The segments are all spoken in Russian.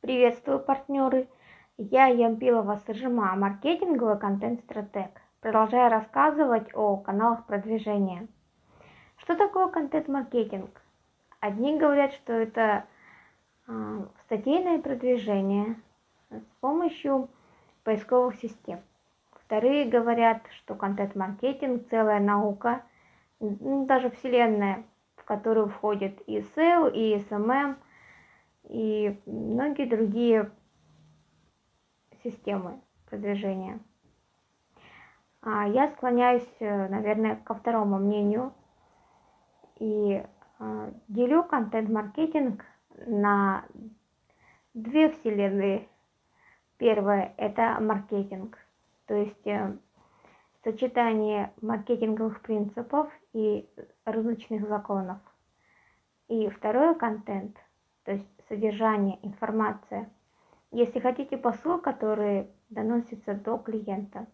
Приветствую, партнеры! Я Ямпилова Сажима, маркетинговый контент-стратег. Продолжаю рассказывать о каналах продвижения. Что такое контент-маркетинг? Одни говорят, что это э, статейное продвижение с помощью поисковых систем. Вторые говорят, что контент-маркетинг целая наука, даже вселенная, в которую входит и SEO, и SMM – и многие другие системы продвижения. А я склоняюсь, э, наверное, ко второму мнению и э, делю контент-маркетинг на две вселенные. Первое – это маркетинг, то есть э, сочетание маркетинговых принципов и рыночных законов. И второе – контент, то есть содержание, информация. Если хотите посыл, который доносится до клиента.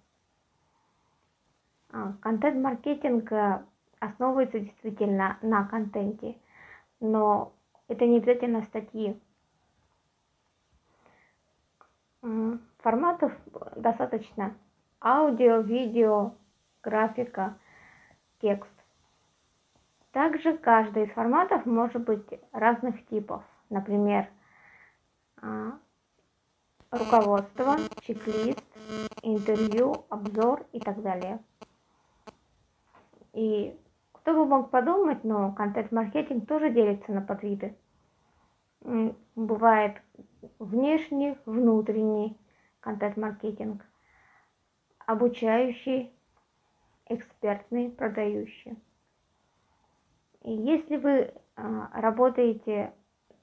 А, контент-маркетинг э, основывается действительно на контенте, но это не обязательно статьи. Форматов достаточно. Аудио, видео, графика, текст. Также каждый из форматов может быть разных типов например, а, руководство, чек-лист, интервью, обзор и так далее. И кто бы мог подумать, но контент-маркетинг тоже делится на подвиды. Бывает внешний, внутренний контент-маркетинг, обучающий, экспертный, продающий. И если вы а, работаете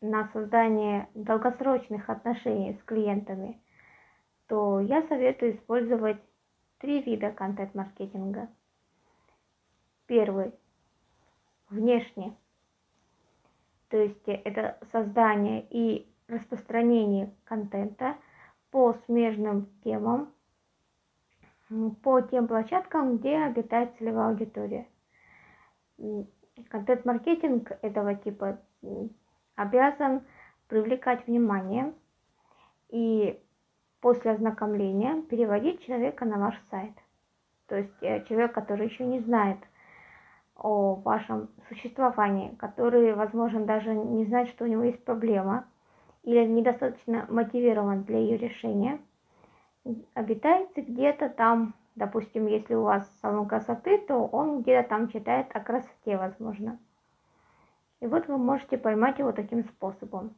на создание долгосрочных отношений с клиентами, то я советую использовать три вида контент-маркетинга. Первый – внешне, то есть это создание и распространение контента по смежным темам, по тем площадкам, где обитает целевая аудитория. Контент-маркетинг этого типа обязан привлекать внимание и после ознакомления переводить человека на ваш сайт. То есть э, человек, который еще не знает о вашем существовании, который, возможно, даже не знает, что у него есть проблема или недостаточно мотивирован для ее решения, обитаете где-то там, допустим, если у вас салон красоты, то он где-то там читает о красоте, возможно. И вот вы можете поймать его таким способом.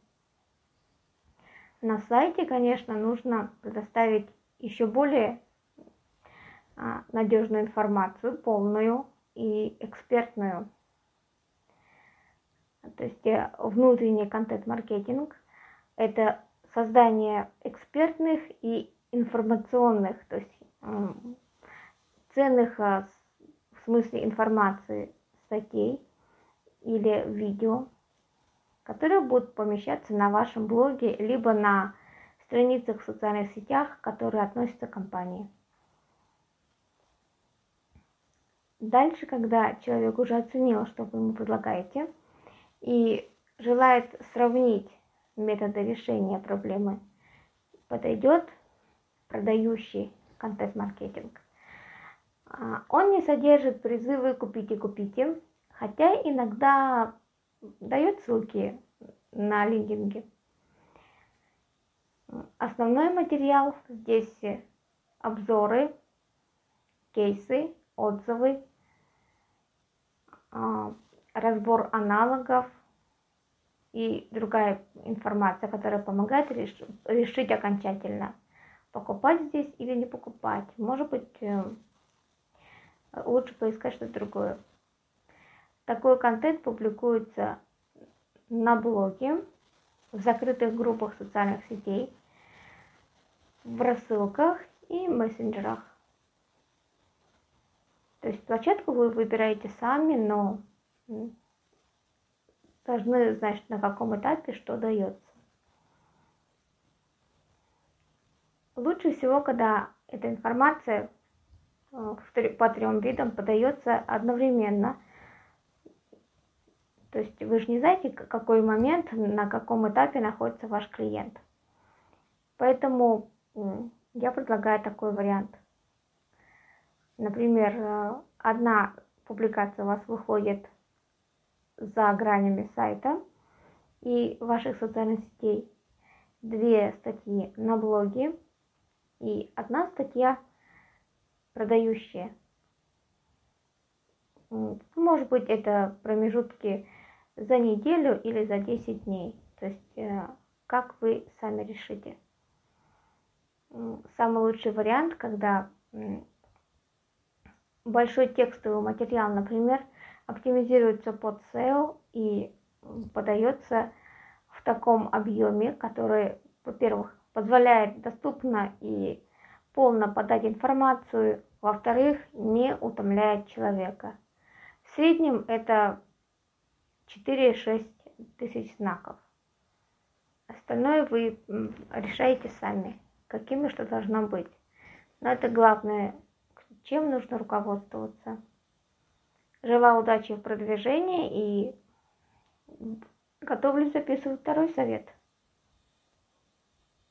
На сайте, конечно, нужно предоставить еще более а, надежную информацию, полную и экспертную. То есть э, внутренний контент-маркетинг – это создание экспертных и информационных, то есть ценных а, в смысле информации статей, или видео, которые будут помещаться на вашем блоге, либо на страницах в социальных сетях, которые относятся к компании. Дальше, когда человек уже оценил, что вы ему предлагаете, и желает сравнить методы решения проблемы, подойдет продающий контент-маркетинг. А, он не содержит призывы «купите, купите», хотя иногда дает ссылки на лендинге. Основной материал здесь обзоры, кейсы, отзывы, а, разбор аналогов и другая информация, которая помогает решить окончательно, покупать здесь или не покупать. Может быть, э, лучше поискать что-то другое. Такой контент публикуется на блоге, в закрытых группах социальных сетей, в рассылках и мессенджерах. То есть площадку вы выбираете сами, но должны знать, на каком этапе что дается. Лучше всего, когда эта информация э, по трем видам подается одновременно – то есть вы же не знаете, какой момент, на каком этапе находится ваш клиент. Поэтому я предлагаю такой вариант. Например, э, одна публикация у вас выходит за гранями сайта и ваших социальных сетей, две статьи на блоге и одна статья продающая. Может быть, это промежутки за неделю или за 10 дней. То есть, э, как вы сами решите. Самый лучший вариант, когда большой текстовый материал, например, оптимизируется под SEO и подается в таком объеме, который, во-первых, позволяет доступно и полно подать информацию, во-вторых, не утомляет человека. В среднем это 4-6 тысяч знаков. Остальное вы решаете сами, какими что должно быть. Но это главное, чем нужно руководствоваться. Желаю удачи в продвижении и готовлюсь записывать второй совет.